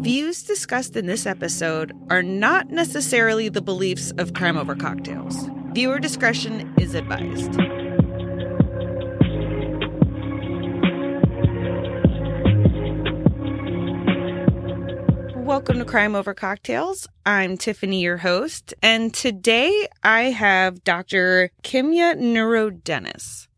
Views discussed in this episode are not necessarily the beliefs of Crime Over Cocktails. Viewer discretion is advised. Welcome to Crime Over Cocktails. I'm Tiffany, your host, and today I have Dr. Kimya Nuru Dennis.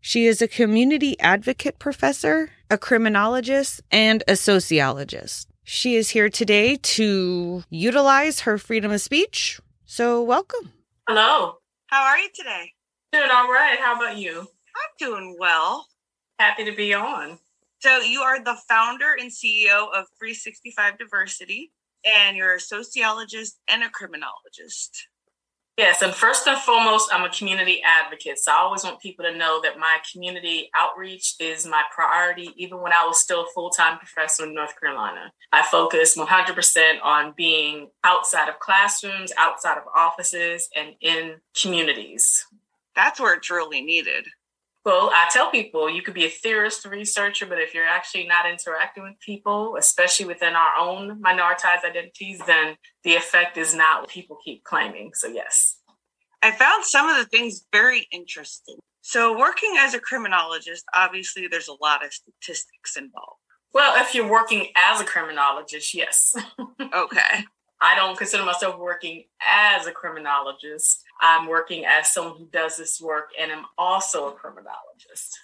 She is a community advocate professor, a criminologist, and a sociologist. She is here today to utilize her freedom of speech. So, welcome. Hello. How are you today? Doing all right. How about you? I'm doing well. Happy to be on. So, you are the founder and CEO of 365 Diversity, and you're a sociologist and a criminologist. Yes, and first and foremost, I'm a community advocate. So I always want people to know that my community outreach is my priority, even when I was still a full time professor in North Carolina. I focus 100% on being outside of classrooms, outside of offices, and in communities. That's where it's really needed. Well, I tell people you could be a theorist, researcher, but if you're actually not interacting with people, especially within our own minoritized identities, then the effect is not what people keep claiming. So, yes. I found some of the things very interesting. So, working as a criminologist, obviously, there's a lot of statistics involved. Well, if you're working as a criminologist, yes. okay. I don't consider myself working as a criminologist. I'm working as someone who does this work and I'm also a criminologist.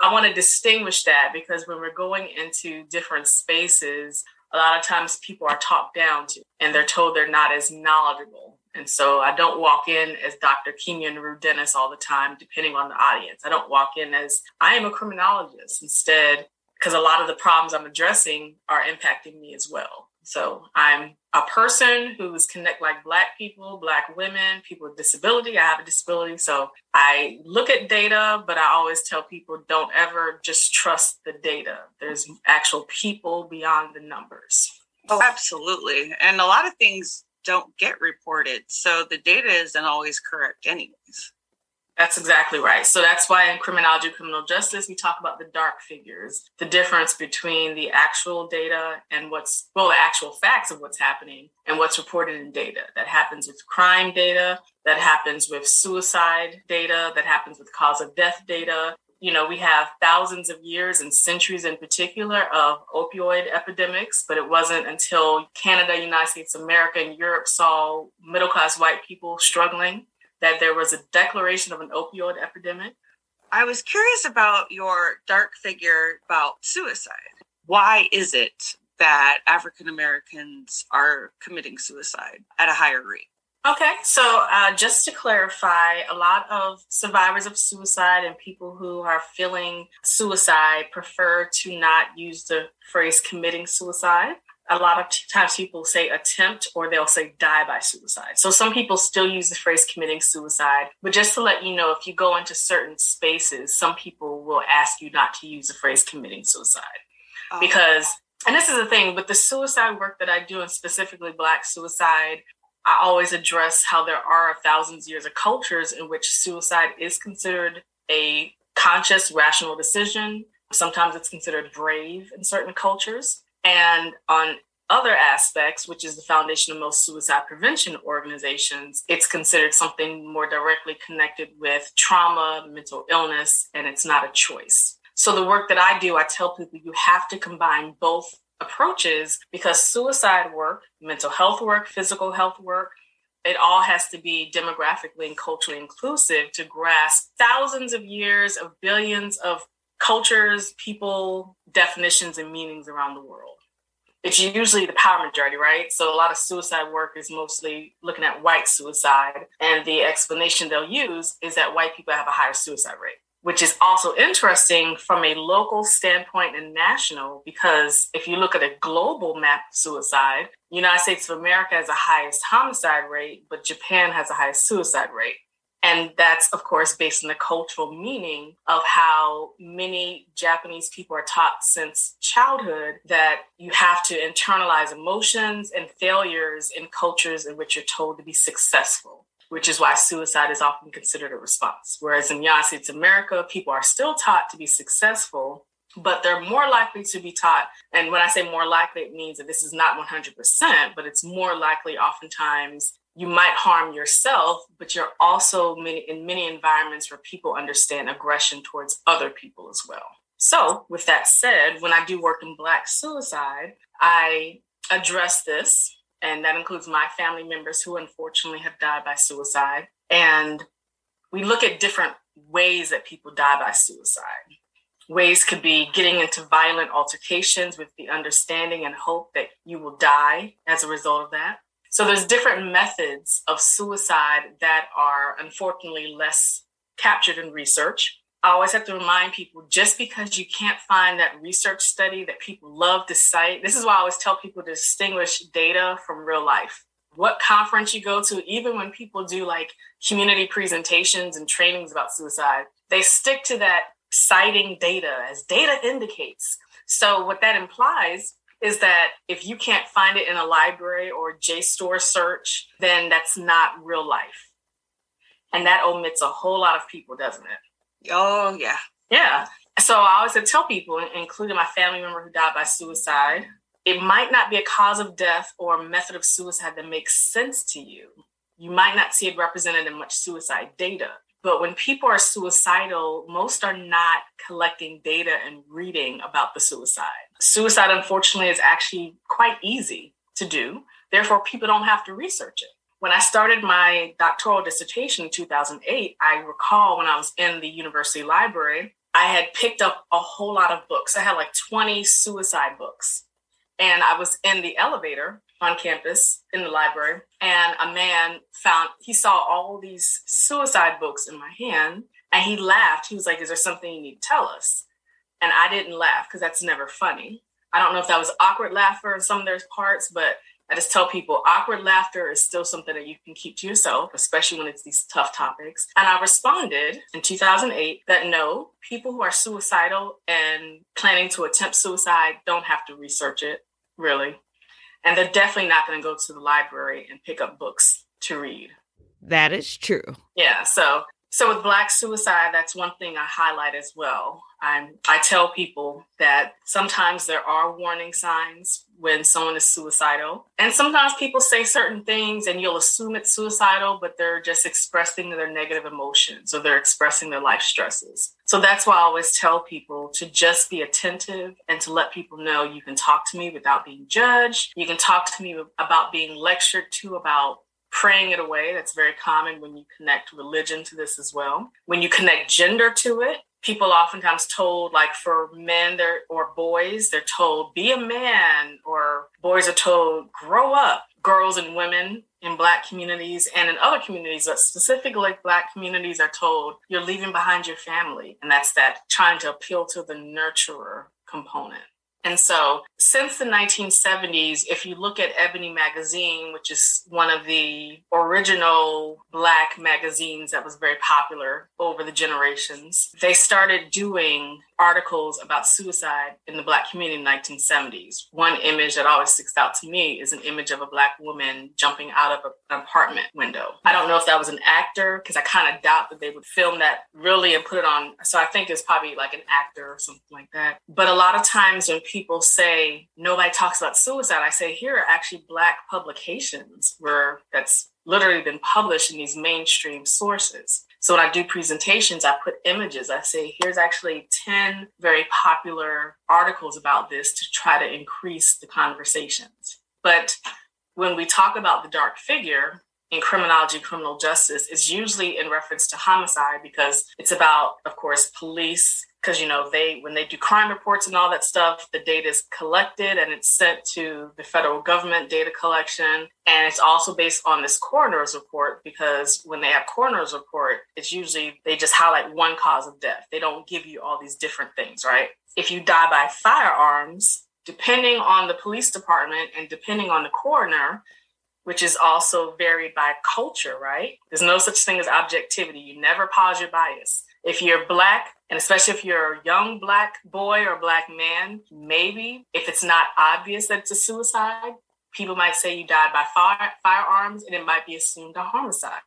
I want to distinguish that because when we're going into different spaces, a lot of times people are talked down to and they're told they're not as knowledgeable. And so I don't walk in as Dr. Kimya Nuru Dennis all the time, depending on the audience. I don't walk in as I am a criminologist. Instead, because a lot of the problems I'm addressing are impacting me as well. So I'm a person who's connect like black people, black women, people with disability. I have a disability. So I look at data, but I always tell people don't ever just trust the data. There's actual people beyond the numbers. Oh, absolutely. And a lot of things don't get reported. So the data isn't always correct anyways. That's exactly right. So that's why in criminology, criminal justice, we talk about the dark figures, the difference between the actual data and what's, well, the actual facts of what's happening and what's reported in data. That happens with crime data, that happens with suicide data, that happens with cause of death data. You know, we have thousands of years and centuries in particular of opioid epidemics, but it wasn't until Canada, United States America, and Europe saw middle class white people struggling that there was a declaration of an opioid epidemic. I was curious about your dark figure about suicide. Why is it that African Americans are committing suicide at a higher rate? Okay, so uh, just to clarify, a lot of survivors of suicide and people who are feeling suicide prefer to not use the phrase committing suicide a lot of times people say attempt or they'll say die by suicide. So some people still use the phrase committing suicide. But just to let you know, if you go into certain spaces, some people will ask you not to use the phrase committing suicide. Oh. Because, and this is the thing, with the suicide work that I do, and specifically Black suicide, I always address how there are thousands of years of cultures in which suicide is considered a conscious, rational decision. Sometimes it's considered brave in certain cultures. And on other aspects, which is the foundation of most suicide prevention organizations, it's considered something more directly connected with trauma, mental illness, and it's not a choice. So, the work that I do, I tell people you have to combine both approaches because suicide work, mental health work, physical health work, it all has to be demographically and culturally inclusive to grasp thousands of years of billions of cultures, people, definitions, and meanings around the world. It's usually the power majority, right? So a lot of suicide work is mostly looking at white suicide. And the explanation they'll use is that white people have a higher suicide rate, which is also interesting from a local standpoint and national, because if you look at a global map of suicide, United States of America has the highest homicide rate, but Japan has the highest suicide rate. And that's, of course, based on the cultural meaning of how many Japanese people are taught since childhood that you have to internalize emotions and failures in cultures in which you're told to be successful, which is why suicide is often considered a response. Whereas in United States America, people are still taught to be successful, but they're more likely to be taught. And when I say more likely, it means that this is not 100%, but it's more likely oftentimes you might harm yourself, but you're also many, in many environments where people understand aggression towards other people as well. So, with that said, when I do work in Black suicide, I address this, and that includes my family members who unfortunately have died by suicide. And we look at different ways that people die by suicide. Ways could be getting into violent altercations with the understanding and hope that you will die as a result of that. So there's different methods of suicide that are unfortunately less captured in research. I always have to remind people just because you can't find that research study that people love to cite, this is why I always tell people to distinguish data from real life. What conference you go to, even when people do like community presentations and trainings about suicide, they stick to that citing data as data indicates. So, what that implies is that if you can't find it in a library or JSTOR search, then that's not real life. And that omits a whole lot of people, doesn't it? Oh, yeah. Yeah. So I always tell people, including my family member who died by suicide, it might not be a cause of death or a method of suicide that makes sense to you. You might not see it represented in much suicide data. But when people are suicidal, most are not collecting data and reading about the suicide. Suicide, unfortunately, is actually quite easy to do. Therefore, people don't have to research it. When I started my doctoral dissertation in 2008, I recall when I was in the university library, I had picked up a whole lot of books. I had like 20 suicide books. And I was in the elevator on campus in the library and a man found he saw all these suicide books in my hand and he laughed. He was like is there something you need to tell us? And i didn't laugh because that's never funny. I don't know if that was awkward laughter in some of their parts but i just tell people awkward laughter is still something that you can keep to yourself especially when it's these tough topics. And i responded in 2008 that no people who are suicidal and planning to attempt suicide don't have to research it really and they're definitely not going to go to the library and pick up books to read. That is true. Yeah. So, so with Black suicide, that's one thing I highlight as well. I'm, I tell people that sometimes there are warning signs when someone is suicidal. And sometimes people say certain things and you'll assume it's suicidal, but they're just expressing their negative emotions or they're expressing their life stresses. So that's why I always tell people to just be attentive and to let people know you can talk to me without being judged. You can talk to me about being lectured to about praying it away. That's very common when you connect religion to this as well. When you connect gender to it, people oftentimes told like for men or boys they're told be a man or boys are told grow up girls and women in black communities and in other communities but specifically black communities are told you're leaving behind your family and that's that trying to appeal to the nurturer component and so, since the 1970s, if you look at Ebony Magazine, which is one of the original Black magazines that was very popular over the generations, they started doing articles about suicide in the Black community in the 1970s. One image that always sticks out to me is an image of a Black woman jumping out of an apartment window. I don't know if that was an actor, because I kind of doubt that they would film that really and put it on. So I think it's probably like an actor or something like that. But a lot of times when people say nobody talks about suicide, I say here are actually Black publications where that's literally been published in these mainstream sources. So when I do presentations, I put images. I say, here's actually 10 very popular articles about this to try to increase the conversations. But when we talk about the dark figure, in criminology, criminal justice, it's usually in reference to homicide because it's about, of course, police because you know they when they do crime reports and all that stuff the data is collected and it's sent to the federal government data collection. And it's also based on this coroner's report because when they have coroner's report it's usually they just highlight one cause of death. They don't give you all these different things right? If you die by firearms depending on the police department and depending on the coroner which is also varied by culture right? There's no such thing as objectivity. You never pause your bias if you're black, and especially if you're a young black boy or black man, maybe if it's not obvious that it's a suicide, people might say you died by fire, firearms and it might be assumed a homicide.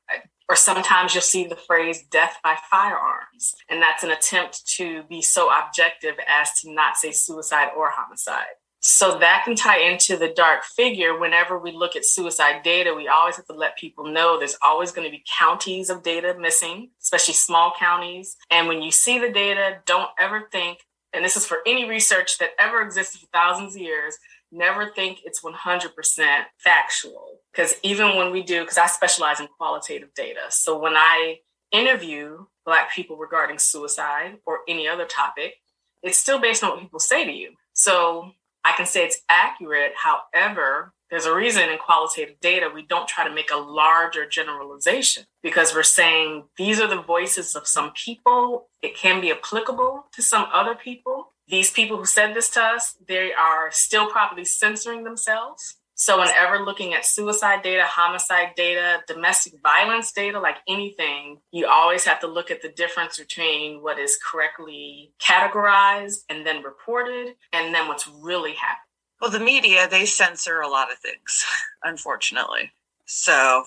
Or sometimes you'll see the phrase death by firearms. And that's an attempt to be so objective as to not say suicide or homicide. So that can tie into the dark figure. Whenever we look at suicide data, we always have to let people know there's always going to be counties of data missing, especially small counties. And when you see the data, don't ever think, and this is for any research that ever existed for thousands of years, never think it's 100% factual. Because even when we do, because I specialize in qualitative data. So when I interview Black people regarding suicide or any other topic, it's still based on what people say to you. So I can say it's accurate. However, there's a reason in qualitative data we don't try to make a larger generalization because we're saying these are the voices of some people. It can be applicable to some other people. These people who said this to us, they are still probably censoring themselves. So, whenever looking at suicide data, homicide data, domestic violence data, like anything, you always have to look at the difference between what is correctly categorized and then reported, and then what's really happening. Well, the media, they censor a lot of things, unfortunately. So,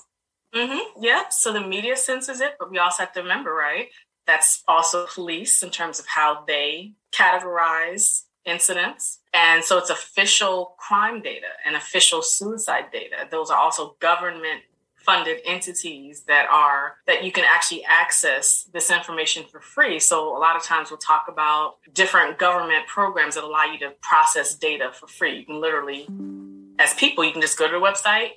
mm-hmm. yeah, so the media censors it, but we also have to remember, right? That's also police in terms of how they categorize incidents. And so it's official crime data and official suicide data. Those are also government funded entities that are that you can actually access this information for free. So a lot of times we'll talk about different government programs that allow you to process data for free. You can literally as people you can just go to the website,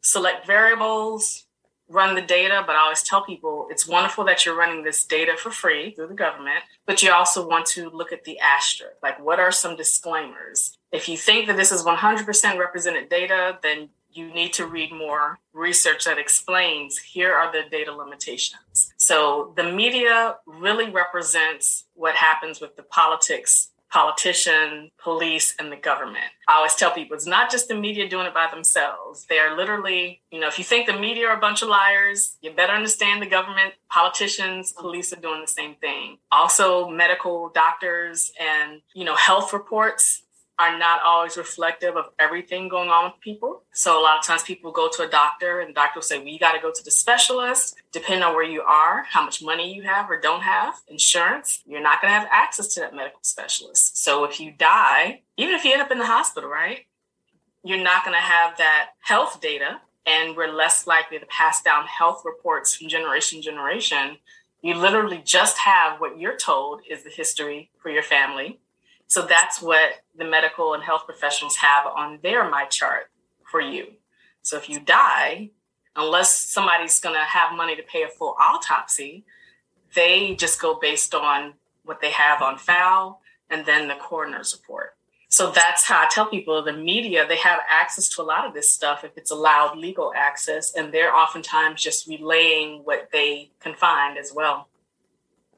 select variables, run the data, but I always tell people it's wonderful that you're running this data for free through the government, but you also want to look at the asterisk. Like, what are some disclaimers? If you think that this is 100% represented data, then you need to read more research that explains here are the data limitations. So the media really represents what happens with the politics politician, police, and the government. I always tell people it's not just the media doing it by themselves. They are literally, you know, if you think the media are a bunch of liars, you better understand the government, politicians, police are doing the same thing. Also, medical doctors and, you know, health reports are not always reflective of everything going on with people. So a lot of times people go to a doctor and the doctor will say, well, you got to go to the specialist. Depending on where you are, how much money you have or don't have, insurance, you're not going to have access to that medical specialist. So if you die, even if you end up in the hospital, right, you're not going to have that health data and we're less likely to pass down health reports from generation to generation. You literally just have what you're told is the history for your family so that's what the medical and health professionals have on their my chart for you. So if you die, unless somebody's going to have money to pay a full autopsy, they just go based on what they have on file and then the coroner's report. So that's how I tell people the media, they have access to a lot of this stuff if it's allowed legal access, and they're oftentimes just relaying what they can find as well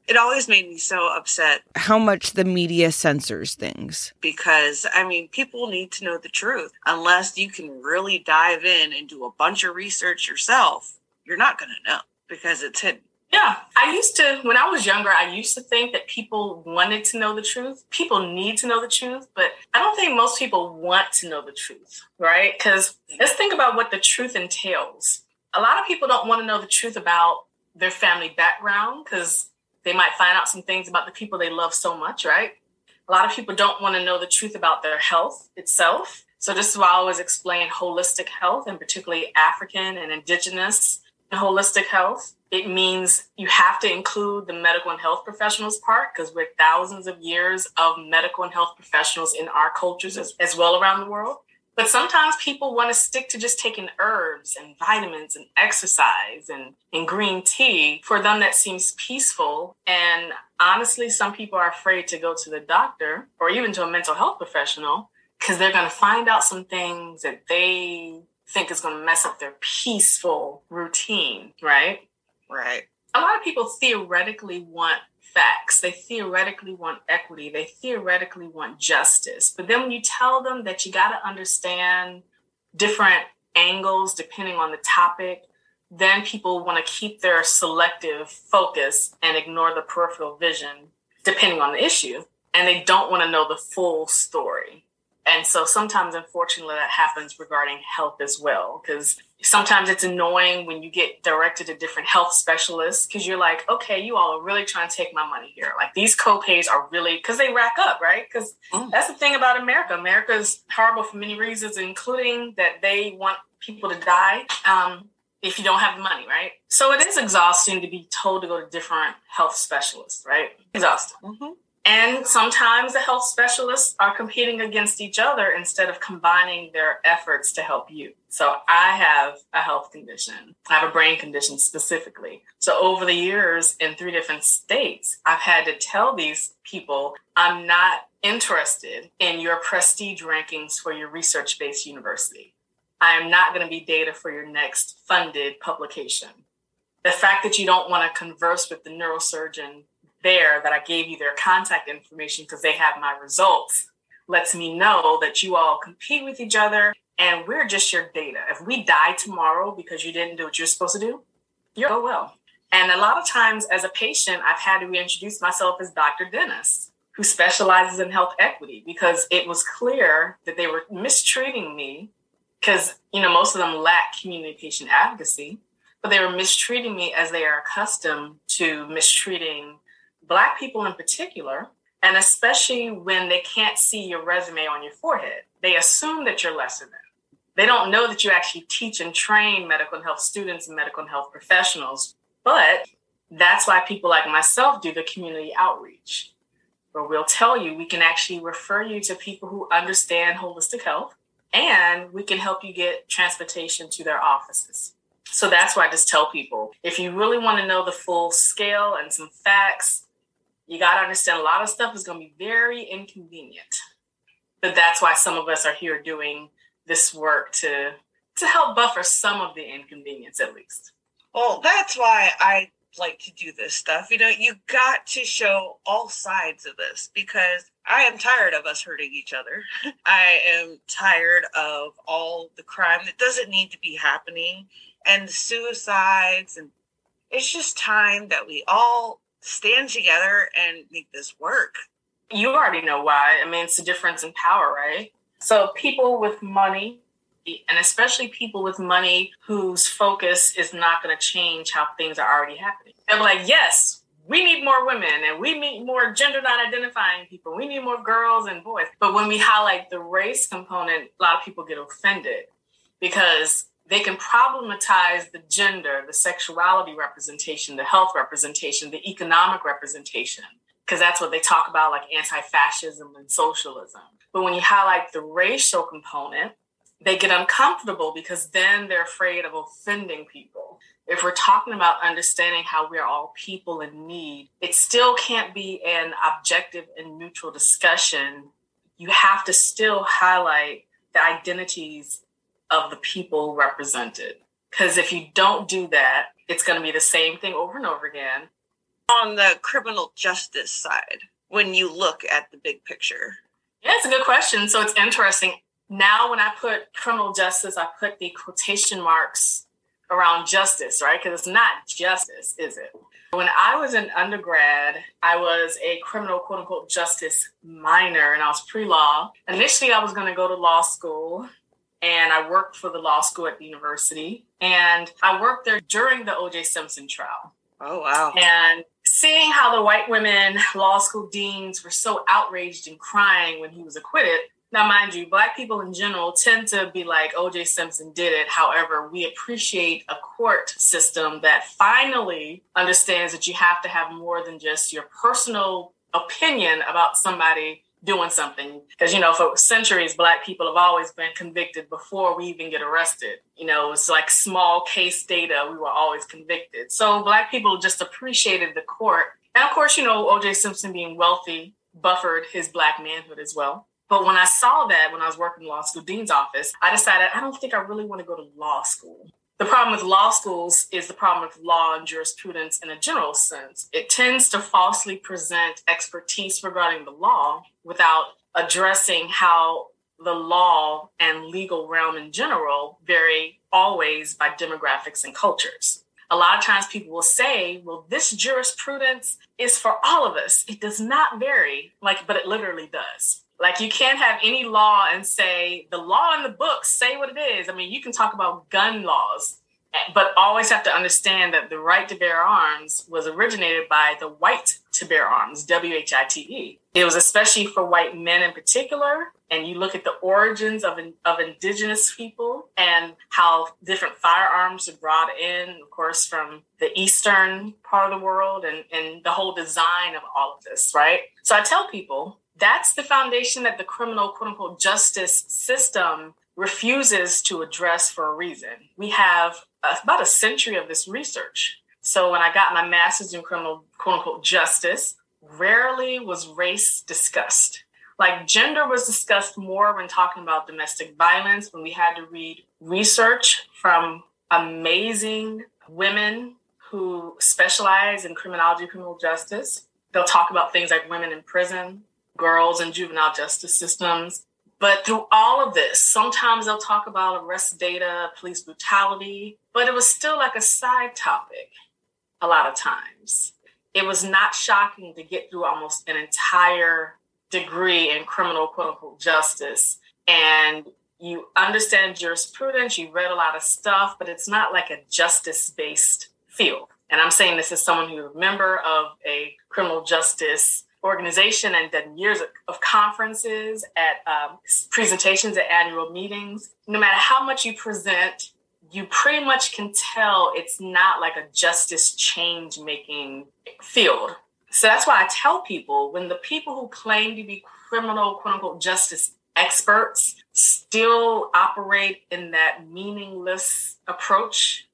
it always made me so upset. How much the media censors things. Because, I mean, people need to know the truth. Unless you can really dive in and do a bunch of research yourself, you're not going to know because it's hidden. Yeah, I used to, when I was younger, I used to think that people wanted to know the truth. People need to know the truth, but I don't think most people want to know the truth, right? Because let's think about what the truth entails. A lot of people don't want to know the truth about their family background because they might find out some things about the people they love so much, right? A lot of people don't want to know the truth about their health itself. So this is why I always explain holistic health and particularly African and indigenous holistic health. It means you have to include the medical and health professionals part because we're thousands of years of medical and health professionals in our cultures as, as well around the world. But sometimes people want to stick to just taking herbs and vitamins and exercise and, and green tea. For them, that seems peaceful. And honestly, some people are afraid to go to the doctor or even to a mental health professional because they're going to find out some things that they think is going to mess up their peaceful routine, right? Right. A lot of people theoretically want facts. They theoretically want equity. They theoretically want justice. But then when you tell them that you got to understand different angles depending on the topic, then people want to keep their selective focus and ignore the peripheral vision depending on the issue. And they don't want to know the full story And so sometimes, unfortunately, that happens regarding health as well. Because sometimes it's annoying when you get directed to different health specialists because you're like, okay, you all are really trying to take my money here. Like these copays are really because they rack up, right? Because mm. that's the thing about America. America is horrible for many reasons, including that they want people to die. Um, if you don't have the money, right? So it is exhausting to be told to go to different health specialists, right? Exhausting. Mm-hmm. And sometimes the health specialists are competing against each other instead of combining their efforts to help you. So I have a health condition. I have a brain condition specifically. So over the years in three different states, I've had to tell these people I'm not interested in your prestige rankings for your research based university. I am not going to be data for your next funded publication. The fact that you don't want to converse with the neurosurgeon there that I gave you their contact information because they have my results lets me know that you all compete with each other and we're just your data. If we die tomorrow because you didn't do what you're supposed to do, you're oh well. And a lot of times as a patient, I've had to reintroduce myself as Dr. Dennis, who specializes in health equity because it was clear that they were mistreating me because, you know, most of them lack community patient advocacy, but they were mistreating me as they are accustomed to mistreating Black people in particular, and especially when they can't see your resume on your forehead, they assume that you're lesser than. They don't know that you actually teach and train medical and health students and medical and health professionals. But that's why people like myself do the community outreach, where we'll tell you we can actually refer you to people who understand holistic health and we can help you get transportation to their offices. So that's why I just tell people if you really want to know the full scale and some facts, you got to understand a lot of stuff is going to be very inconvenient. But that's why some of us are here doing this work to to help buffer some of the inconvenience at least. Well, that's why I like to do this stuff. You know, you got to show all sides of this because I am tired of us hurting each other. I am tired of all the crime that doesn't need to be happening and the suicides and it's just time that we all stand together and make this work. You already know why. I mean, it's a difference in power, right? So, people with money, and especially people with money whose focus is not going to change how things are already happening. They're like, yes, we need more women and we need more gender non identifying people. We need more girls and boys. But when we highlight the race component, a lot of people get offended because they can problematize the gender, the sexuality representation, the health representation, the economic representation, because that's what they talk about, like anti fascism and socialism. But when you highlight the racial component, they get uncomfortable because then they're afraid of offending people. If we're talking about understanding how we're all people in need, it still can't be an objective and neutral discussion. You have to still highlight the identities of the people represented. Because if you don't do that, it's going to be the same thing over and over again. On the criminal justice side, when you look at the big picture? Yeah, it's a good question. So it's interesting. Now, when I put criminal justice, I put the quotation marks around justice, right? Because it's not justice, is it? When I was an undergrad, I was a criminal quote unquote justice minor and I was pre law. Initially, I was going to go to law school and I worked for the law school at the university. And I worked there during the OJ Simpson trial. Oh, wow. And seeing how the white women law school deans were so outraged and crying when he was acquitted. Now, mind you, Black people in general tend to be like, OJ Simpson did it. However, we appreciate a court system that finally understands that you have to have more than just your personal opinion about somebody doing something. Because you know for centuries black people have always been convicted before we even get arrested. You know it's like small case data we were always convicted. So black people just appreciated the court. And of course you know oj simpson being wealthy buffered his black manhood as well. But when i saw that when i was working in law school dean's office i decided i don't think i really want to go to law school the problem with law schools is the problem with law and jurisprudence in a general sense. It tends to falsely present expertise regarding the law without addressing how the law and legal realm in general vary always by demographics and cultures. A lot of times people will say, well, this jurisprudence is for all of us. It does not vary, like, but it literally does. Like you can't have any law and say the law in the books say what it is. I mean, you can talk about gun laws, but always have to understand that the right to bear arms was originated by the white to bear arms, W H I T E. It was especially for white men in particular. And you look at the origins of, of indigenous people and how different firearms are brought in, of course, from the eastern part of the world and, and the whole design of all of this, right? So I tell people that's the foundation that the criminal quote unquote justice system refuses to address for a reason. We have about a century of this research. So when I got my master's in criminal quote unquote justice, rarely was race discussed. Like gender was discussed more when talking about domestic violence, when we had to read research from amazing women who specialize in criminology, criminal justice. They'll talk about things like women in prison, girls in juvenile justice systems. But through all of this, sometimes they'll talk about arrest data, police brutality, but it was still like a side topic a lot of times. It was not shocking to get through almost an entire degree in criminal quote unquote justice and you understand jurisprudence, you read a lot of stuff, but it's not like a justice based field. And I'm saying this as someone who's a member of a criminal justice organization and done years of conferences at um, presentations at annual meetings. No matter how much you present, you pretty much can tell it's not like a justice change making field. So that's why I tell people when the people who claim to be criminal, quote unquote, justice experts still operate in that meaningless approach.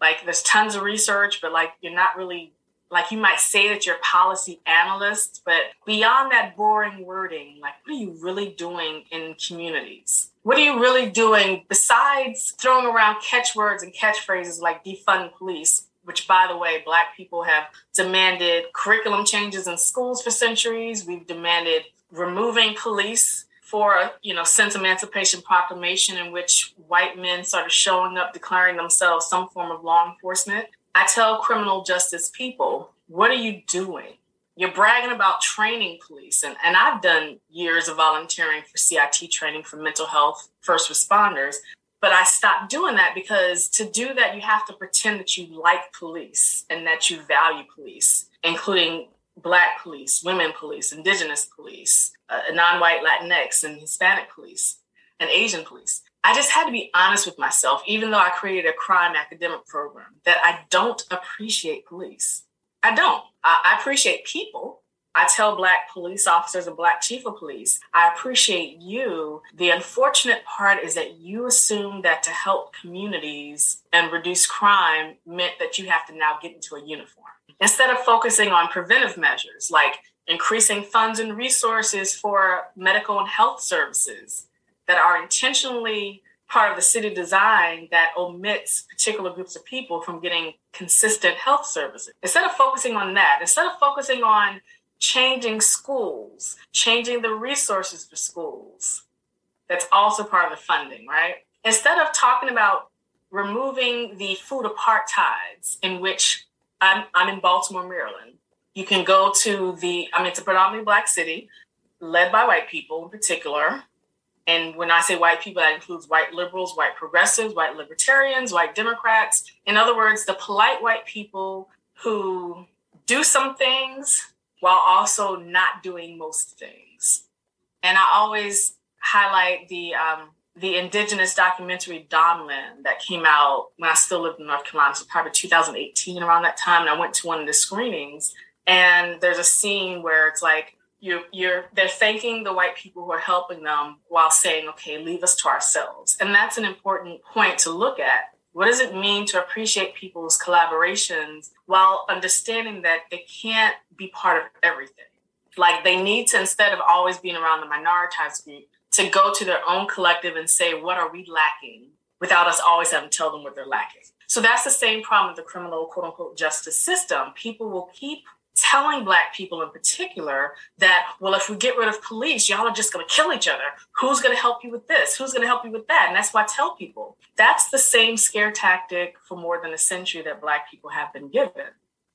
Like there's tons of research, but like you're not really like you might say that you're a policy analyst, but beyond that boring wording, like what are you really doing in communities? What are you really doing besides throwing around catchwords and catchphrases like defund police? Which, by the way, Black people have demanded curriculum changes in schools for centuries. We've demanded removing police for you know since emancipation proclamation in which white men started showing up declaring themselves some form of law enforcement I tell criminal justice people, what are you doing? You're bragging about training police. And, and I've done years of volunteering for CIT training for mental health first responders. But I stopped doing that because to do that, you have to pretend that you like police and that you value police, including Black police, women police, Indigenous police, uh, non white Latinx and Hispanic police, and Asian police. I just had to be honest with myself, even though I created a crime academic program, that I don't appreciate police. I don't. I, appreciate people. I tell Black police officers and Black chief of police, I appreciate you. The unfortunate part is that you assume that to help communities and reduce crime meant that you have to now get into a uniform. Instead of focusing on preventive measures like increasing funds and resources for medical and health services, that are intentionally part of the city design that omits particular groups of people from getting consistent health services. Instead of focusing on that, instead of focusing on changing schools, changing the resources for schools, that's also part of the funding, right? Instead of talking about removing the food apartheids in which I'm, I'm in Baltimore, Maryland. You can go to the, I mean, it's a predominantly black city led by white people in particular. And when I say white people, that includes white liberals, white progressives, white libertarians, white Democrats. In other words, the polite white people who do some things while also not doing most things. And I always highlight the um, the indigenous documentary Dawnland that came out when I still lived in North Carolina, so probably 2018 around that time. And I went to one of the screenings, and there's a scene where it's like you're, you're they're thanking the white people who are helping them while saying okay leave us to ourselves. And that's an important point to look at. What does it mean to appreciate people's collaborations while understanding that they can't be part of everything? Like they need to instead of always being around the minoritized group to go to their own collective and say what are we lacking? Without us always having to tell them what they're lacking. So that's the same problem with the criminal quote unquote justice system. People will keep telling black people in particular that well if we get rid of police y'all are just going to kill each other. Who's going to help you with this? Who's going to help you with that? And that's why i tell people that's the same scare tactic for more than a century that black people have been given.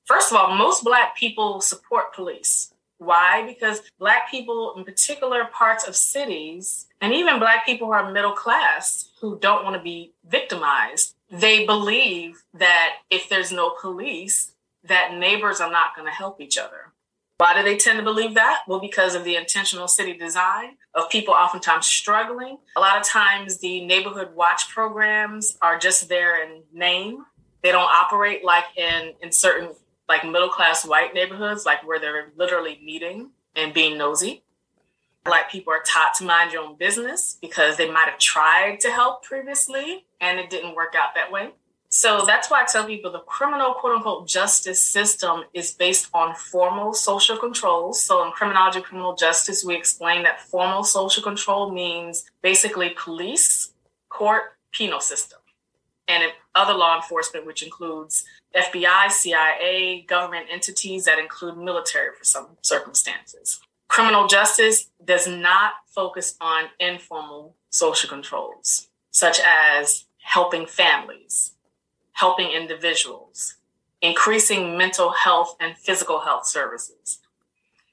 First of all most black people support police. Why? Because Black people, in particular parts of cities, and even Black people who are middle class who don't want to be victimized, they believe that if there's no police, that neighbors are not going to help each other. Why do they tend to believe that? Well, because of the intentional city design of people oftentimes struggling. A lot of times, the neighborhood watch programs are just there in name. They don't operate like in, in certain like middle class white neighborhoods, like where they're literally meeting and being nosy. Black people are taught to mind your own business because they might have tried to help previously and it didn't work out that way. So that's why I tell people the criminal quote unquote justice system is based on formal social controls. So in criminology, criminal justice, we explain that formal social control means basically police, court, penal system, and other law enforcement, which includes FBI, CIA, government entities that include military for some circumstances. Criminal justice does not focus on informal social controls, such as helping families, helping individuals, increasing mental health and physical health services,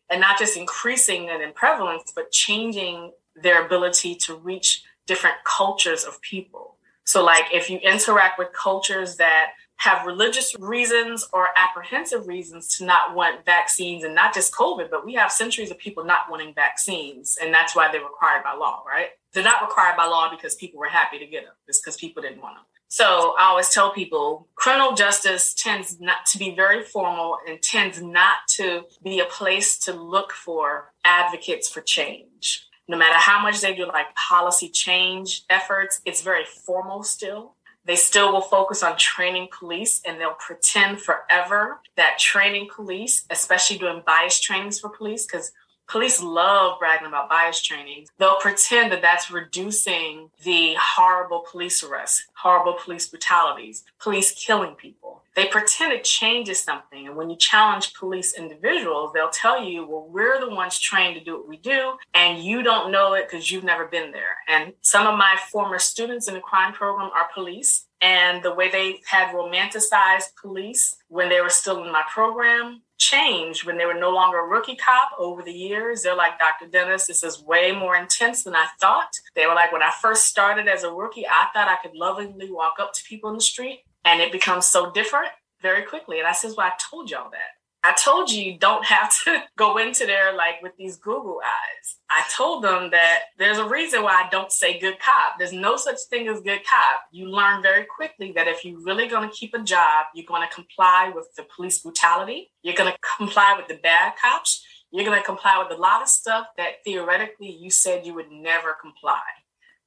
and not just increasing it in prevalence, but changing their ability to reach different cultures of people. So, like if you interact with cultures that have religious reasons or apprehensive reasons to not want vaccines and not just COVID, but we have centuries of people not wanting vaccines. And that's why they're required by law, right? They're not required by law because people were happy to get them. It's because people didn't want them. So I always tell people criminal justice tends not to be very formal and tends not to be a place to look for advocates for change. No matter how much they do like policy change efforts, it's very formal still. They still will focus on training police and they'll pretend forever that training police, especially doing bias trainings for police, because police love bragging about bias training. They'll pretend that that's reducing the horrible police arrests, horrible police brutalities, police killing people. They pretend it changes something. And when you challenge police individuals, they'll tell you, well, we're the ones trained to do what we do, and you don't know it because you've never been there. And some of my former students in the crime program are police. And the way they had romanticized police when they were still in my program changed when they were no longer a rookie cop over the years. They're like, Dr. Dennis, this is way more intense than I thought. They were like, when I first started as a rookie, I thought I could lovingly walk up to people in the street and it becomes so different very quickly. And I says, well, I told y'all that. I told you you don't have to go into there like with these Google eyes. I told them that there's a reason why I don't say good cop. There's no such thing as good cop. You learn very quickly that if you're really going to keep a job, you're going to comply with the police brutality. You're going to comply with the bad cops. You're going to comply with a lot of stuff that theoretically you said you would never comply.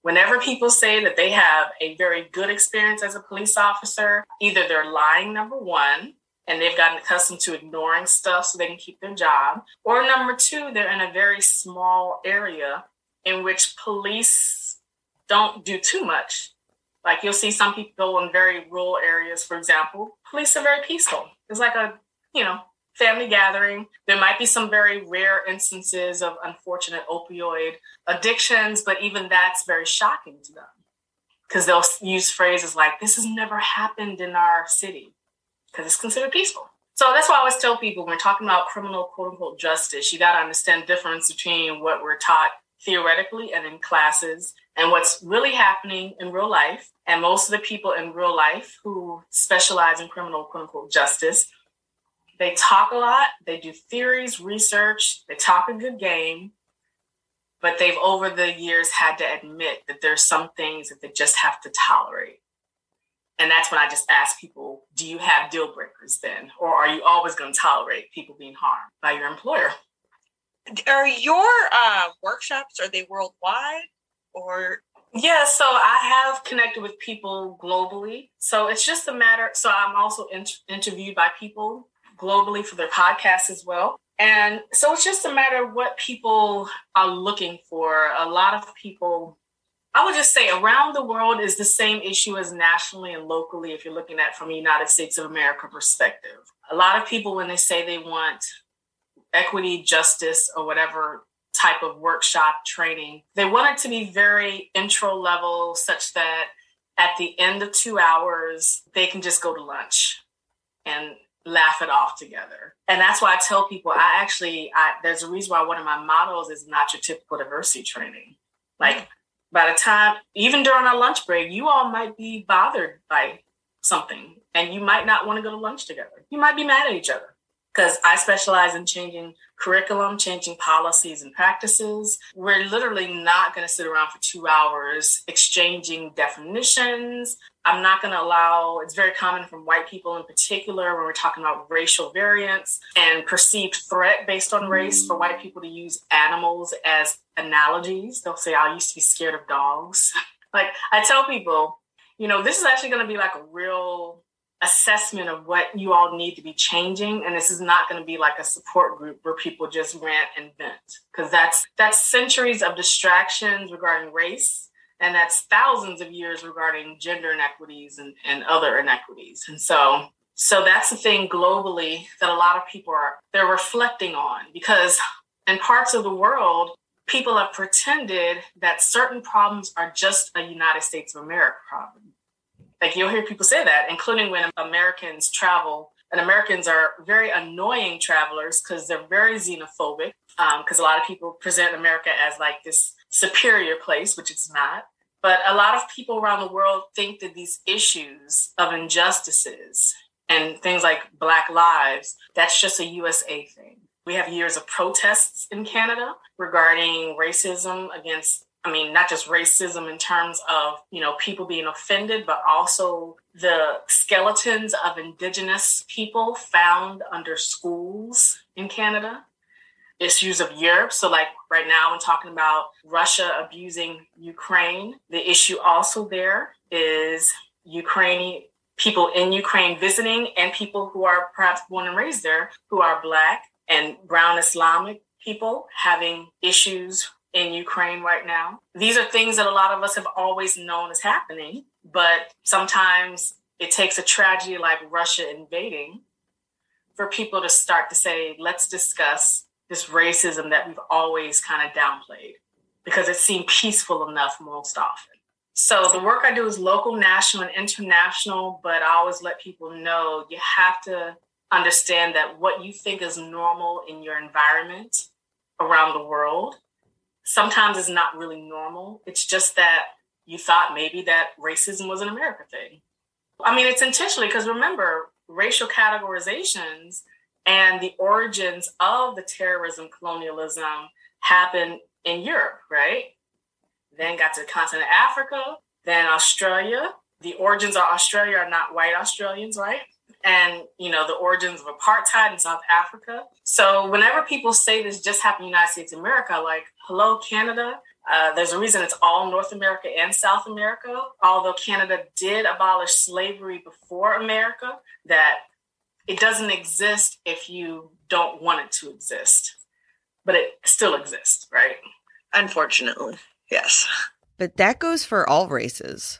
Whenever people say that they have a very good experience as a police officer, either they're lying, number one, and they've gotten accustomed to ignoring stuff so they can keep their job. Or number two, they're in a very small area in which police don't do too much. Like you'll see some people in very rural areas, for example. Police are very peaceful. It's like a, you know, family gathering. There might be some very rare instances of unfortunate opioid addictions, but even that's very shocking to them because they'll use phrases like, this has never happened in our city because it's considered peaceful. So that's why I always tell people when talking about criminal quote unquote justice, you got to understand the difference between what we're taught theoretically and in classes and what's really happening in real life. And most of the people in real life who specialize in criminal quote unquote justice, they talk a lot, they do theories, research, they talk a good game, but they've over the years had to admit that there's some things that they just have to tolerate. And that's when I just ask people, do you have deal breakers then? Or are you always going to tolerate people being harmed by your employer? Are your uh, workshops, are they worldwide or? Yeah, so I have connected with people globally. So it's just a matter. So I'm also in- interviewed by people globally for their podcasts as well. And so it's just a matter of what people are looking for. A lot of people I would just say around the world is the same issue as nationally and locally if you're looking at from a United States of America perspective. A lot of people, when they say they want equity, justice, or whatever type of workshop training, they want it to be very intro level, such that at the end of two hours, they can just go to lunch. And laugh it off together. And that's why I tell people I actually I, there's a reason why one of my models is not your typical diversity training. Like by the time even during our lunch break, you all might be bothered by something and you might not want to go to lunch together. You might be mad at each other because I specialize in changing curriculum, changing policies and practices. We're literally not going to sit around for two hours exchanging definitions. I'm not going to allow, it's very common from white people in particular when we're talking about racial variance and perceived threat based on race for white people to use animals as analogies. They'll say, I used to be scared of dogs. like I tell people, you know, this is actually going to be like a real assessment of what you all need to be changing and this is not going to be like a support group where people just rant and vent because that's that's centuries of distractions regarding race and that's thousands of years regarding gender inequities and, and other inequities. And so so that's the thing globally that a lot of people are they're reflecting on because in parts of the world people have pretended that certain problems are just a united states of america problem like you'll hear people say that, including when Americans travel. And Americans are very annoying travelers because they're very xenophobic. Because um, a lot of people present America as like this superior place, which it's not. But a lot of people around the world think that these issues of injustices and things like Black lives, that's just a USA thing. We have years of protests in Canada regarding racism against I mean, not just racism in terms of, you know, people being offended, but also the skeletons of indigenous people found under schools in Canada. Issues of Europe. So, like right now, I'm talking about Russia abusing Ukraine. The issue also there is Ukrainian people in Ukraine visiting and people who are perhaps born and raised there who are Black and Brown Islamic people having issues in Ukraine right now. These are things that a lot of us have always known is happening, but sometimes it takes a tragedy like Russia invading for people to start to say, let's discuss this racism that we've always kind of downplayed because it seemed peaceful enough most often. So the work I do is local, national, and international, but I always let people know you have to understand that what you think is normal in your environment around the world sometimes it's not really normal. It's just that you thought maybe that racism was an America thing. I mean, it's intentionally because remember, racial categorizations and the origins of the terrorism, colonialism happened in Europe, right? Then got to the continent of Africa, then Australia. The origins of Australia are not white Australians, right? and you know the origins of apartheid in South Africa. So whenever people say this just happened in the United States of America, like hello Canada, uh, there's a reason it's all North America and South America. Although Canada did abolish slavery before America, that it doesn't exist if you don't want it to exist, but it still exists, right? Unfortunately, yes. But that goes for all races.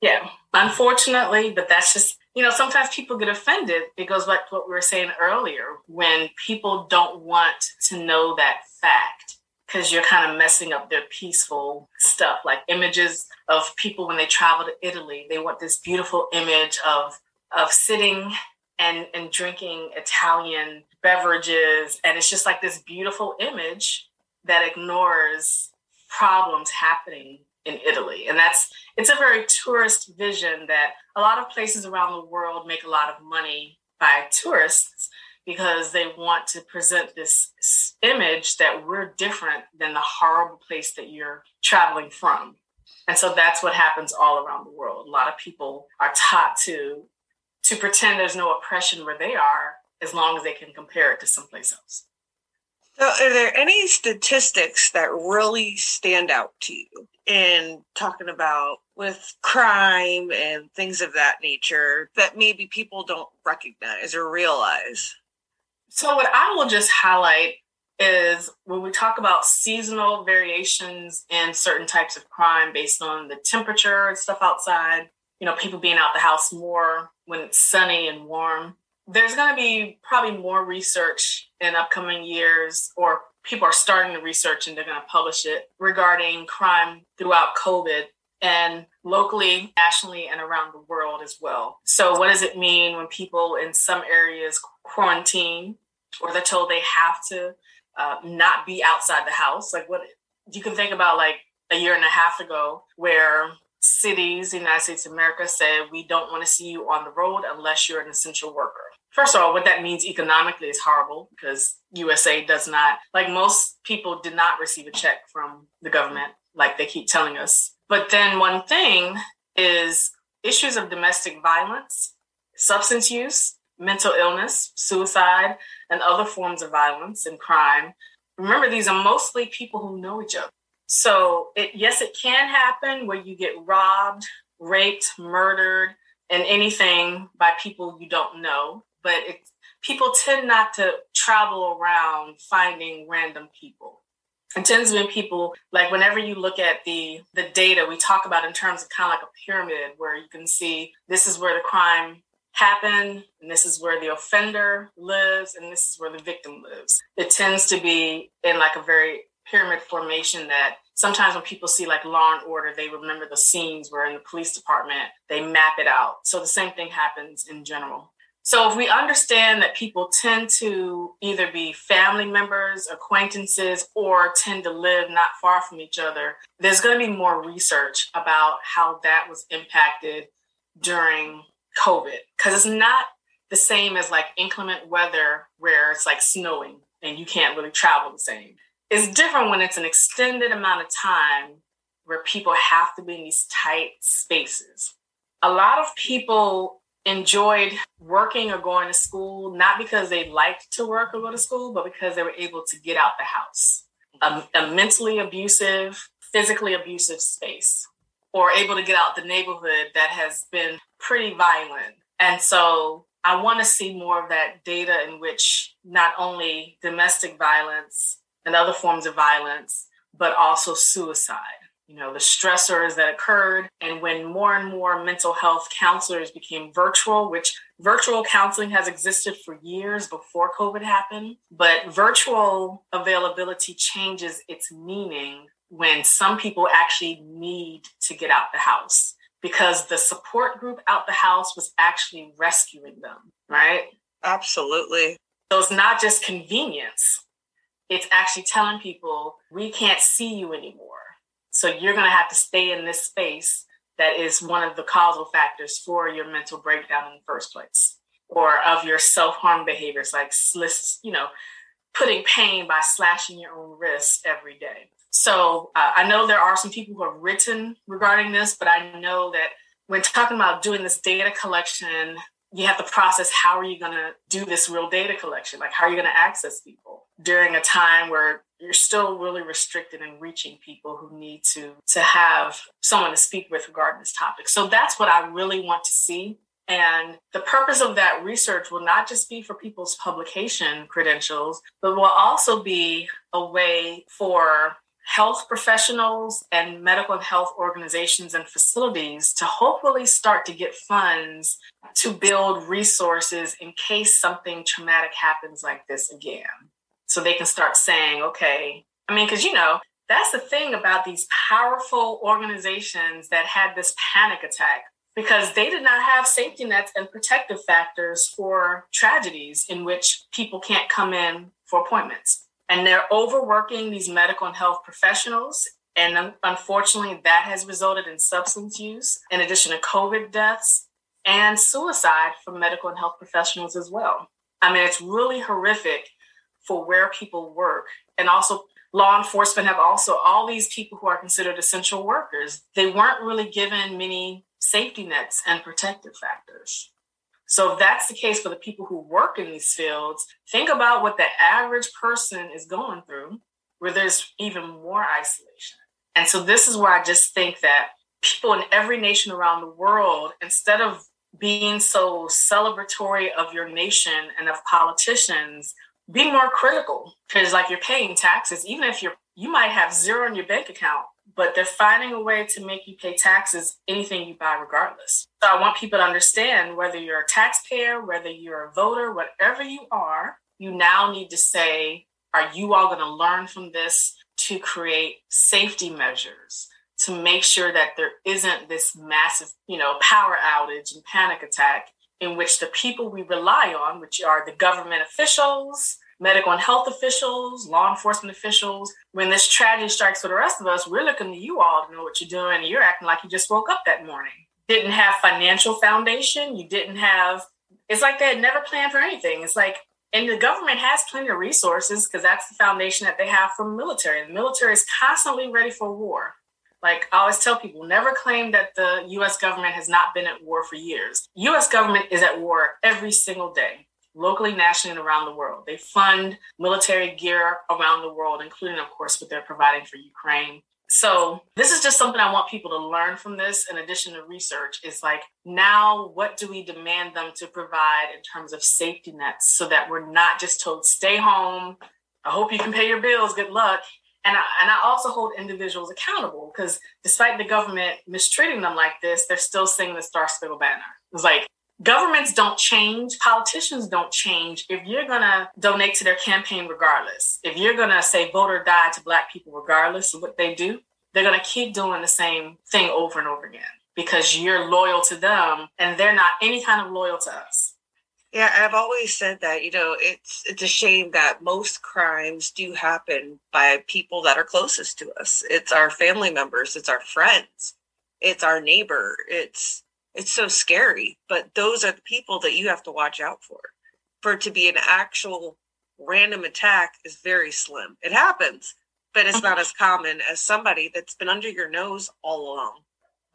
Yeah, unfortunately, but that's just you know, sometimes people get offended. It goes back to what we were saying earlier when people don't want to know that fact because you're kind of messing up their peaceful stuff, like images of people when they travel to Italy. They want this beautiful image of of sitting and and drinking Italian beverages, and it's just like this beautiful image that ignores problems happening in Italy. And that's it's a very tourist vision that a lot of places around the world make a lot of money by tourists because they want to present this image that we're different than the horrible place that you're traveling from. And so that's what happens all around the world. A lot of people are taught to to pretend there's no oppression where they are as long as they can compare it to someplace else. So, are there any statistics that really stand out to you in talking about with crime and things of that nature that maybe people don't recognize or realize? So, what I will just highlight is when we talk about seasonal variations in certain types of crime based on the temperature and stuff outside, you know, people being out the house more when it's sunny and warm there's going to be probably more research in upcoming years, or people are starting the research and they're going to publish it regarding crime throughout COVID and locally, nationally, and around the world as well. So, what does it mean when people in some areas quarantine or they're told they have to uh, not be outside the house? Like, what you can think about, like a year and a half ago, where cities, the United States of America said, we don't want to see you on the road unless you're an essential worker. First of all, what that means economically is horrible because USA does not, like most people, did not receive a check from the government, like they keep telling us. But then one thing is issues of domestic violence, substance use, mental illness, suicide, and other forms of violence and crime. Remember, these are mostly people who know each other. So, it, yes, it can happen where you get robbed, raped, murdered, and anything by people you don't know. But it, people tend not to travel around finding random people. It tends to be people like whenever you look at the the data, we talk about in terms of kind of like a pyramid where you can see this is where the crime happened, and this is where the offender lives, and this is where the victim lives. It tends to be in like a very pyramid formation that sometimes when people see like law and order they remember the scenes where in the police department they map it out so the same thing happens in general so if we understand that people tend to either be family members acquaintances or tend to live not far from each other there's going to be more research about how that was impacted during covid because it's not the same as like inclement weather where it's like snowing and you can't really travel the same it's different when it's an extended amount of time where people have to be in these tight spaces. A lot of people enjoyed working or going to school, not because they liked to work or go to school, but because they were able to get out the house. A, a mentally abusive, physically abusive space, or able to get out the neighborhood that has been pretty violent. And so I want to see more of that data in which not only domestic violence and other forms of violence, but also suicide. You know, the stressors that occurred. And when more and more mental health counselors became virtual, which virtual counseling has existed for years before COVID happened, but virtual availability changes its meaning when some people actually need to get out the house because the support group out the house was actually rescuing them, right? Absolutely. So it's not just convenience, it's actually telling people we can't see you anymore. So you're going to have to stay in this space that is one of the causal factors for your mental breakdown in the first place or of your self-harm behaviors like you know putting pain by slashing your own wrist every day so uh, i know there are some people who have written regarding this but i know that when talking about doing this data collection you have to process how are you going to do this real data collection? Like how are you going to access people during a time where you're still really restricted in reaching people who need to to have someone to speak with regarding this topic? So that's what i really want to see. And the purpose of that research will not just be for people's publication credentials but will also be a way for health professionals and medical and health organizations and facilities to hopefully start to get funds to build resources in case something traumatic happens like this again. So they can start saying, okay, I mean, because you know, that's the thing about these powerful organizations that had this panic attack because they did not have safety nets and protective factors for tragedies in which people can't come in for appointments and they're overworking these medical and health professionals. And unfortunately, that has resulted in substance use, in addition to COVID deaths and suicide from medical and health professionals as well. I mean, it's really horrific for where people work. And also, law enforcement have also, all these people who are considered essential workers, they weren't really given many safety nets and protective factors. So if that's the case for the people who work in these fields, think about what the average person is going through, where there's even more isolation. And so this is where I just think that people in every nation around the world, instead of being so celebratory of your nation and of politicians, be more critical. Because like you're paying taxes, even if you're you might have zero in your bank account, but they're finding a way to make you pay taxes anything you buy regardless. So I want people to understand whether you're a taxpayer, whether you're a voter, whatever you are, you now need to say, are you all going to learn from this to create safety measures to make sure that there isn't this massive, you know, power outage and panic attack in which the people we rely on, which are the government officials, medical and health officials, law enforcement officials, when this tragedy strikes for the rest of us, we're looking to you all to know what you're doing. You're acting like you just woke up that morning. Didn't have financial foundation. You didn't have, it's like they had never planned for anything. It's like, and the government has plenty of resources because that's the foundation that they have from military. The military is constantly ready for war. Like I always tell people, never claim that the US government has not been at war for years. US government is at war every single day, locally, nationally, and around the world. They fund military gear around the world, including, of course, what they're providing for Ukraine. So this is just something I want people to learn from this in addition to research is like now what do we demand them to provide in terms of safety nets so that we're not just told stay home I hope you can pay your bills. Good luck and I, and I also hold individuals accountable because despite the government mistreating them like this, they're still singing the Star Spangled Banner. It's like governments don't change, politicians don't change. If you're gonna donate to their campaign regardless, if you're gonna say vote or die to Black people regardless of what they do, they're gonna keep doing the same thing over and over again because you're loyal to them and they're not any kind of loyal to us. Yeah, I've always said that, you know, it's it's a shame that most crimes do happen by people that are closest to us. It's our family members, it's our friends, it's our neighbor. It's it's so scary, but those are the people that you have to watch out for. For it to be an actual random attack is very slim. It happens, but it's not as common as somebody that's been under your nose all along.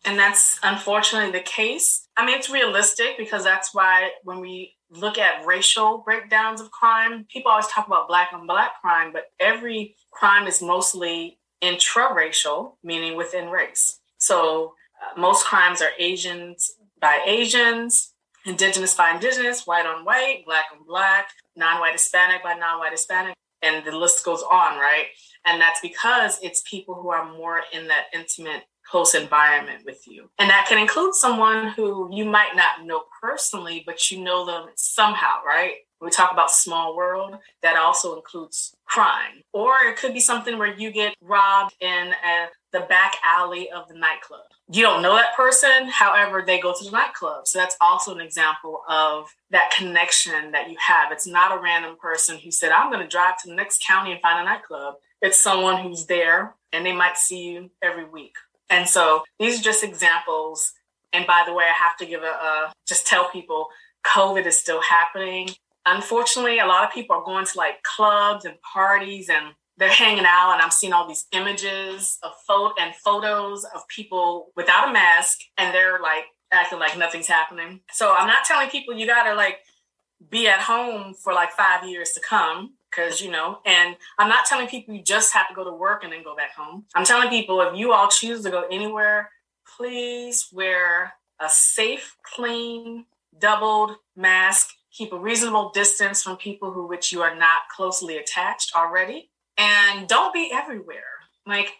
And that's unfortunately the case. I mean, it's realistic because that's why when we look at racial breakdowns of crime, people always talk about black on black crime, but every crime is mostly intra-racial, meaning within race. So most crimes are Asians by Asians, indigenous by indigenous, white on white, black on black, non-white Hispanic by non-white Hispanic, and the list goes on, right? And that's because it's people who are more in that intimate close environment with you. And that can include someone who you might not know personally, but you know them somehow, right? we talk about small world, that also includes crime. Or it could be something where you get robbed in a, the back alley of the nightclub. You don't know that person, however, they go to the nightclub. So that's also an example of that connection that you have. It's not a random person who said, I'm going to drive to the next county and find a nightclub. It's someone who's there and they might see you every week and so these are just examples. And by the way, I have to give a, a just tell people COVID is still happening. Unfortunately, a lot of people are going to like clubs and parties and they're hanging out and I'm seeing all these images of photo and photos of people without a mask and they're like acting like nothing's happening. So I'm not telling people you gotta like be at home for like five years to come because you know and i'm not telling people you just have to go to work and then go back home. I'm telling people if you all choose to go anywhere please wear a safe clean doubled mask. Keep a reasonable distance from people who which you are not closely attached already and don't be everywhere like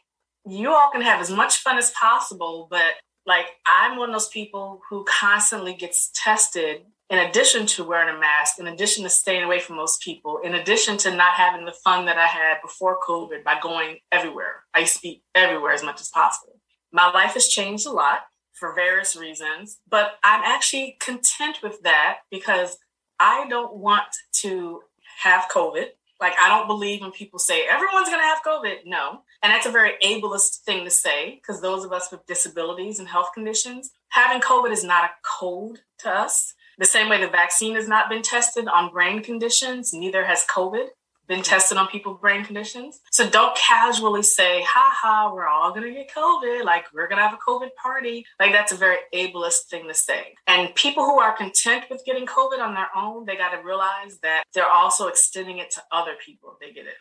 you all can have as much fun as possible but like i'm one of those people who constantly gets tested in addition to wearing a mask, in addition to staying away from most people, in addition to not having the fun that I had before COVID by going everywhere, I be everywhere as much as possible. My life has changed a lot for various reasons, but I'm actually content with that because I don't want to have COVID. Like, I don't believe when people say everyone's going to have COVID. No. And that's a very ableist thing to say because those of us with disabilities and health conditions, having COVID is not a code to us the same way the vaccine has not been tested on brain conditions, neither has COVID been tested on people's brain conditions. So don't casually say, ha ha, we're all gonna get COVID, like we're gonna have a COVID party. Like that's a very ableist thing to say. And people who are content with getting COVID on their own, they gotta realize that they're also extending it to other people if they get it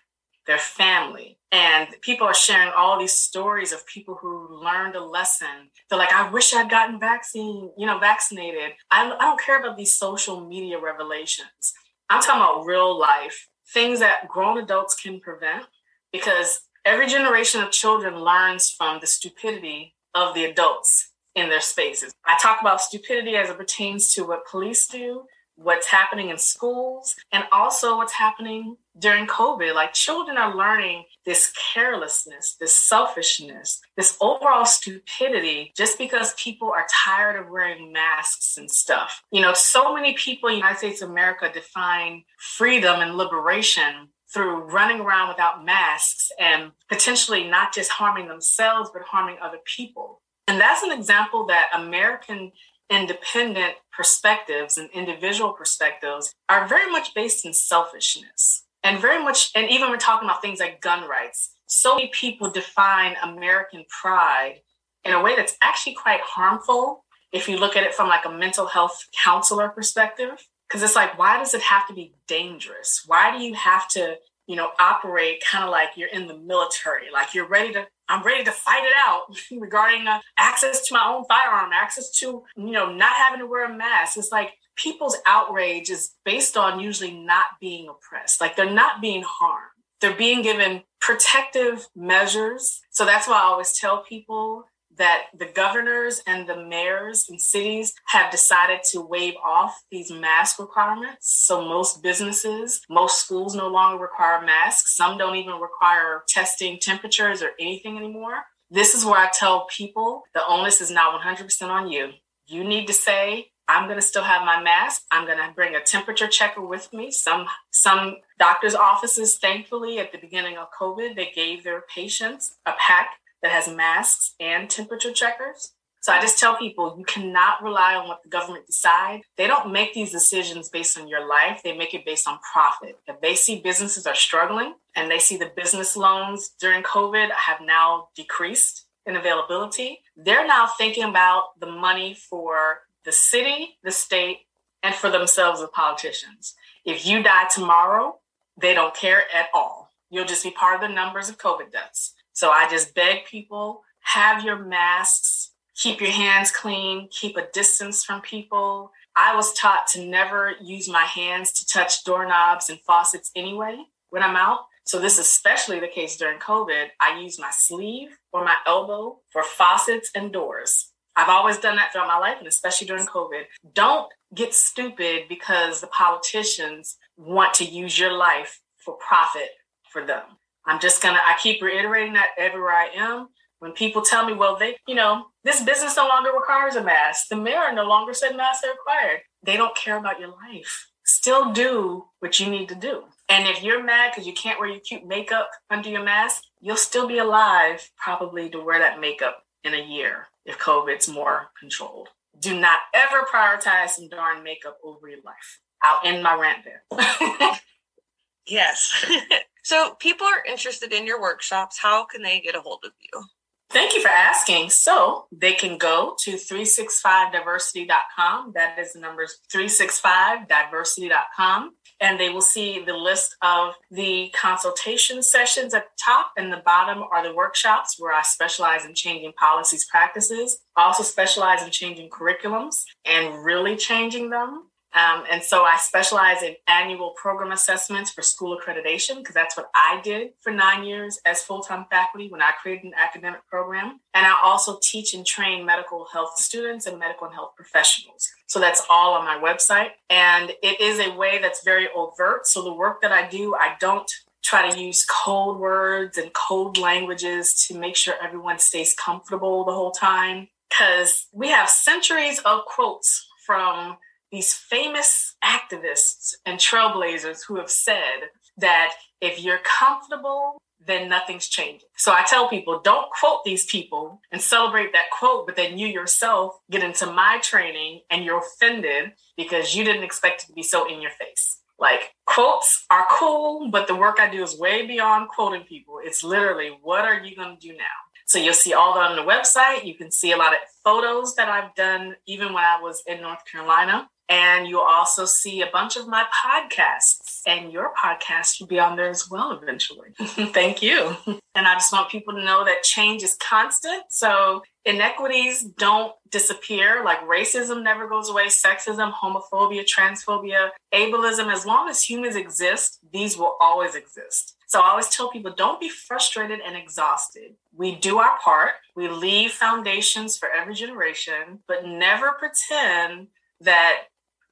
their family. And people are sharing all these stories of people who learned a lesson. They're like, I wish I'd gotten vaccine, you know, vaccinated. I, I don't care about these social media revelations. I'm talking about real life, things that grown adults can prevent because every generation of children learns from the stupidity of the adults in their spaces. I talk about stupidity as it pertains to what police do, what's happening in schools and also what's happening during COVID. Like children are learning this carelessness, this selfishness, this overall stupidity just because people are tired of wearing masks and stuff. You know, so many people in the United States of America define freedom and liberation through running around without masks and potentially not just harming themselves, but harming other people. And that's an example that American independent perspectives and individual perspectives are very much based in selfishness and very much, and even we're talking about things like gun rights. So many people define American pride in a way that's actually quite harmful if you look at it from like a mental health counselor perspective. Because it's like, why does it have to be dangerous? Why do you have to, you know, operate kind of like you're in the military, like you're ready to I'm ready to fight it out regarding uh, access to my own firearm, access to, you know, not having to wear a mask. It's like people's outrage is based on usually not being oppressed. Like they're not being harmed. They're being given protective measures. So that's why I always tell people that the governors and the mayors and cities have decided to waive off these mask requirements. So most businesses, most schools no longer require masks. Some don't even require testing temperatures or anything anymore. This is where I tell people the onus is not 100% on you. You need to say, I'm going to still have my mask. I'm going to bring a temperature checker with me. Some some doctors' offices, thankfully, at the beginning of COVID, they gave their patients a pack that has masks and temperature checkers. So I just tell people you cannot rely on what the government decide. They don't make these decisions based on your life. They make it based on profit. If they see businesses are struggling and they see the business loans during COVID have now decreased in availability, they're now thinking about the money for the city, the state, and for themselves as politicians. If you die tomorrow, they don't care at all. You'll just be part of the numbers of COVID deaths. So I just beg people have your masks, keep your hands clean, keep a distance from people. I was taught to never use my hands to touch doorknobs and faucets anyway when I'm out. So this is especially the case during COVID. I use my sleeve or my elbow for faucets and doors. I've always done that throughout my life, and especially during COVID. Don't get stupid because the politicians want to use your life for profit for them. I'm just gonna, I keep reiterating that everywhere I am. When people tell me, well, they, you know, this business no longer requires a mask. The mayor no longer said masks are required. They don't care about your life. Still do what you need to do. And if you're mad because you can't wear your cute makeup under your mask, you'll still be alive probably to wear that makeup in a year if COVID's more controlled. Do not ever prioritize some darn makeup over your life. I'll end my rant there. yes. So, people are interested in your workshops. How can they get a hold of you? Thank you for asking. So, they can go to 365diversity.com. That is the numbers 365diversity.com. And they will see the list of the consultation sessions at the top and the bottom are the workshops where I specialize in changing policies, practices. Also specialize in changing curriculums and really changing them. Um, and so I specialize in annual program assessments for school accreditation because that's what I did for nine years as full time faculty when I created an academic program. And I also teach and train medical health students and medical and health professionals. So that's all on my website. And it is a way that's very overt. So the work that I do, I don't try to use code words and code languages to make sure everyone stays comfortable the whole time. Because we have centuries of quotes from these famous activists and trailblazers who have said that if you're comfortable, then nothing's changing. So I tell people don't quote these people and celebrate that quote, but then you yourself get into my training and you're offended because you didn't expect it to be so in your face. Like quotes are cool, but the work I do is way beyond quoting people. It's literally, what are you going to do now? So you'll see all that on the website. You can see a lot of photos that I've done even when I was in North Carolina. And you'll also see a bunch of my podcasts, and your podcast will be on there as well eventually. Thank you. And I just want people to know that change is constant. So inequities don't disappear, like racism never goes away, sexism, homophobia, transphobia, ableism. As long as humans exist, these will always exist. So I always tell people don't be frustrated and exhausted. We do our part, we leave foundations for every generation, but never pretend that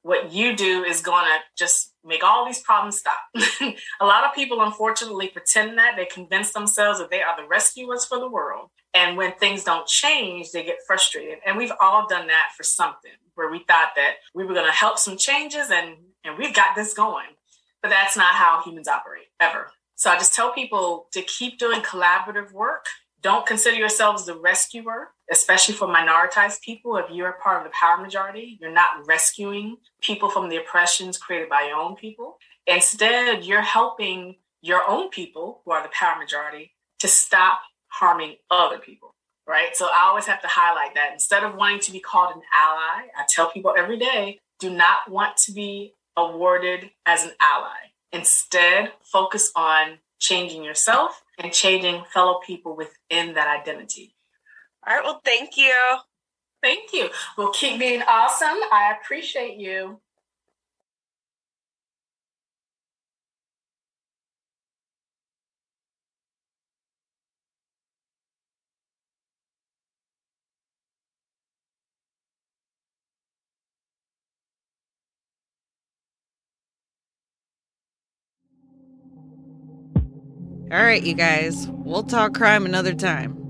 what you do is going to just make all these problems stop. a lot of people, unfortunately, pretend that they convince themselves that they are the rescuers for the world. And when things don't change, they get frustrated. And we've all done that for something where we thought that we were going to help some changes and, and we've got this going. But that's not how humans operate ever. So I just tell people to keep doing collaborative work. Don't consider yourselves the rescuer, especially for minoritized people. If you're a part of the power majority, you're not rescuing people from the oppressions created by your own people. Instead, you're helping your own people, who are the power majority, to stop harming other people. Right. So I always have to highlight that. Instead of wanting to be called an ally, I tell people every day do not want to be awarded as an ally. Instead, focus on changing yourself and changing fellow people within that identity. All right. Well, thank you. Thank you. Well, keep being awesome. I appreciate you. All right, you guys, we'll talk crime another time.